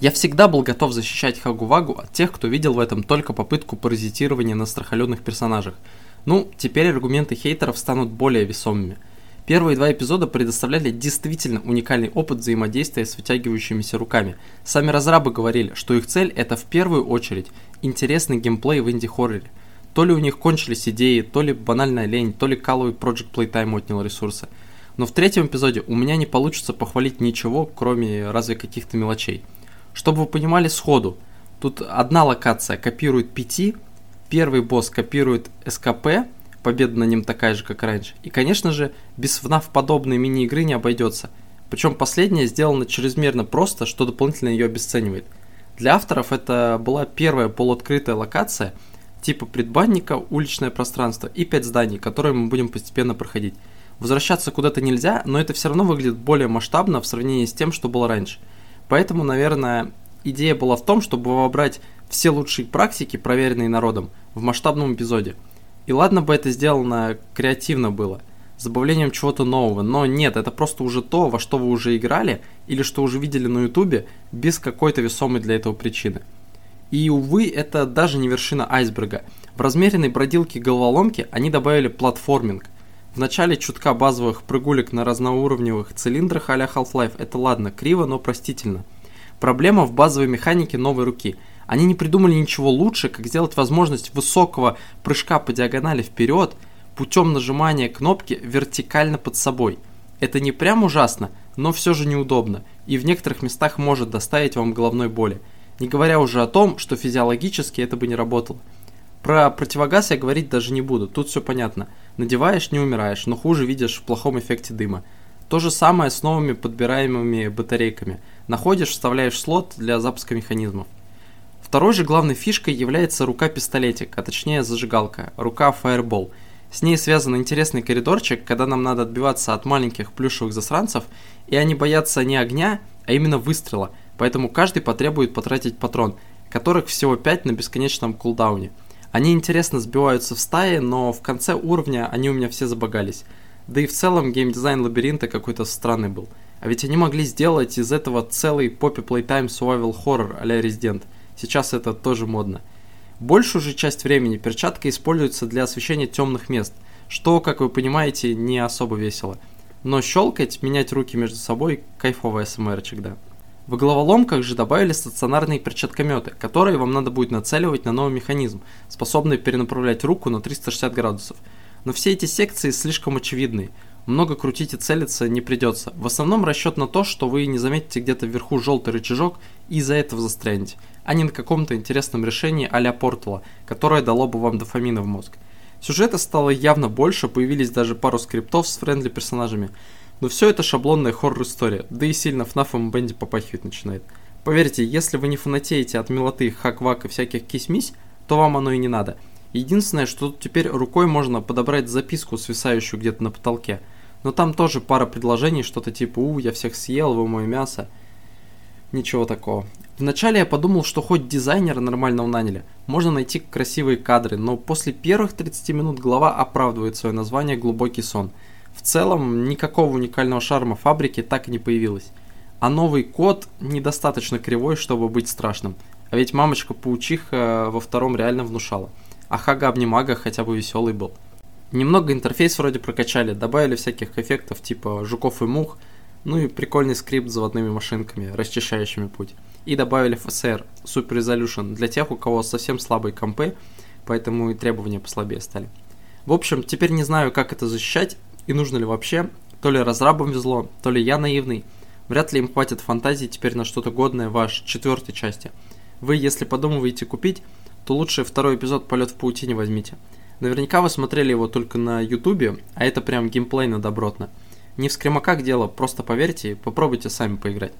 Я всегда был готов защищать Хагувагу от тех, кто видел в этом только попытку паразитирования на страхоленных персонажах. Ну, теперь аргументы хейтеров станут более весомыми. Первые два эпизода предоставляли действительно уникальный опыт взаимодействия с вытягивающимися руками. Сами разрабы говорили, что их цель это в первую очередь интересный геймплей в инди-хорроре. То ли у них кончились идеи, то ли банальная лень, то ли каловый Project Playtime отнял ресурсы. Но в третьем эпизоде у меня не получится похвалить ничего, кроме разве каких-то мелочей – чтобы вы понимали сходу, тут одна локация копирует PT, первый босс копирует СКП, победа на нем такая же, как раньше. И, конечно же, без FNAF подобной мини-игры не обойдется. Причем последняя сделана чрезмерно просто, что дополнительно ее обесценивает. Для авторов это была первая полуоткрытая локация, типа предбанника, уличное пространство и 5 зданий, которые мы будем постепенно проходить. Возвращаться куда-то нельзя, но это все равно выглядит более масштабно в сравнении с тем, что было раньше – Поэтому, наверное, идея была в том, чтобы вобрать все лучшие практики, проверенные народом, в масштабном эпизоде. И ладно бы это сделано креативно было, с добавлением чего-то нового, но нет, это просто уже то, во что вы уже играли или что уже видели на ютубе, без какой-то весомой для этого причины. И, увы, это даже не вершина айсберга. В размеренной бродилке головоломки они добавили платформинг. В начале чутка базовых прыгулек на разноуровневых цилиндрах а-ля Half-Life это ладно, криво, но простительно. Проблема в базовой механике новой руки. Они не придумали ничего лучше, как сделать возможность высокого прыжка по диагонали вперед путем нажимания кнопки вертикально под собой. Это не прям ужасно, но все же неудобно и в некоторых местах может доставить вам головной боли. Не говоря уже о том, что физиологически это бы не работало. Про противогаз я говорить даже не буду, тут все понятно. Надеваешь, не умираешь, но хуже видишь в плохом эффекте дыма. То же самое с новыми подбираемыми батарейками. Находишь, вставляешь слот для запуска механизмов. Второй же главной фишкой является рука-пистолетик, а точнее зажигалка, рука Fireball. С ней связан интересный коридорчик, когда нам надо отбиваться от маленьких плюшевых засранцев, и они боятся не огня, а именно выстрела, поэтому каждый потребует потратить патрон, которых всего 5 на бесконечном кулдауне – они интересно сбиваются в стаи, но в конце уровня они у меня все забагались. Да и в целом геймдизайн лабиринта какой-то странный был. А ведь они могли сделать из этого целый Poppy Playtime Survival Horror а-ля Resident. Сейчас это тоже модно. Большую же часть времени перчатка используется для освещения темных мест, что, как вы понимаете, не особо весело. Но щелкать, менять руки между собой – кайфовый СМРчик, да. В головоломках же добавили стационарные перчаткометы, которые вам надо будет нацеливать на новый механизм, способный перенаправлять руку на 360 градусов. Но все эти секции слишком очевидные, много крутить и целиться не придется. В основном расчет на то, что вы не заметите где-то вверху желтый рычажок и из-за этого застрянете, а не на каком-то интересном решении а-ля Портала, которое дало бы вам дофамина в мозг. Сюжета стало явно больше, появились даже пару скриптов с friendly персонажами – но все это шаблонная хоррор-история, да и сильно и Бенди попахивать начинает. Поверьте, если вы не фанатеете от милоты, хак-вак и всяких кисмись, то вам оно и не надо. Единственное, что тут теперь рукой можно подобрать записку, свисающую где-то на потолке. Но там тоже пара предложений, что-то типа «У, я всех съел, вы мое мясо». Ничего такого. Вначале я подумал, что хоть дизайнера нормального наняли, можно найти красивые кадры, но после первых 30 минут глава оправдывает свое название «Глубокий сон». В целом, никакого уникального шарма фабрики так и не появилось. А новый код недостаточно кривой, чтобы быть страшным. А ведь мамочка-паучиха во втором реально внушала. А Хага-обнимага хотя бы веселый был. Немного интерфейс вроде прокачали, добавили всяких эффектов типа жуков и мух, ну и прикольный скрипт с заводными машинками, расчищающими путь. И добавили FSR, Super Resolution, для тех, у кого совсем слабые компы, поэтому и требования послабее стали. В общем, теперь не знаю, как это защищать, и нужно ли вообще. То ли разрабам везло, то ли я наивный. Вряд ли им хватит фантазии теперь на что-то годное в аж четвертой части. Вы, если подумываете купить, то лучше второй эпизод «Полет в паутине» возьмите. Наверняка вы смотрели его только на ютубе, а это прям геймплейно добротно. Не в скримаках дело, просто поверьте и попробуйте сами поиграть.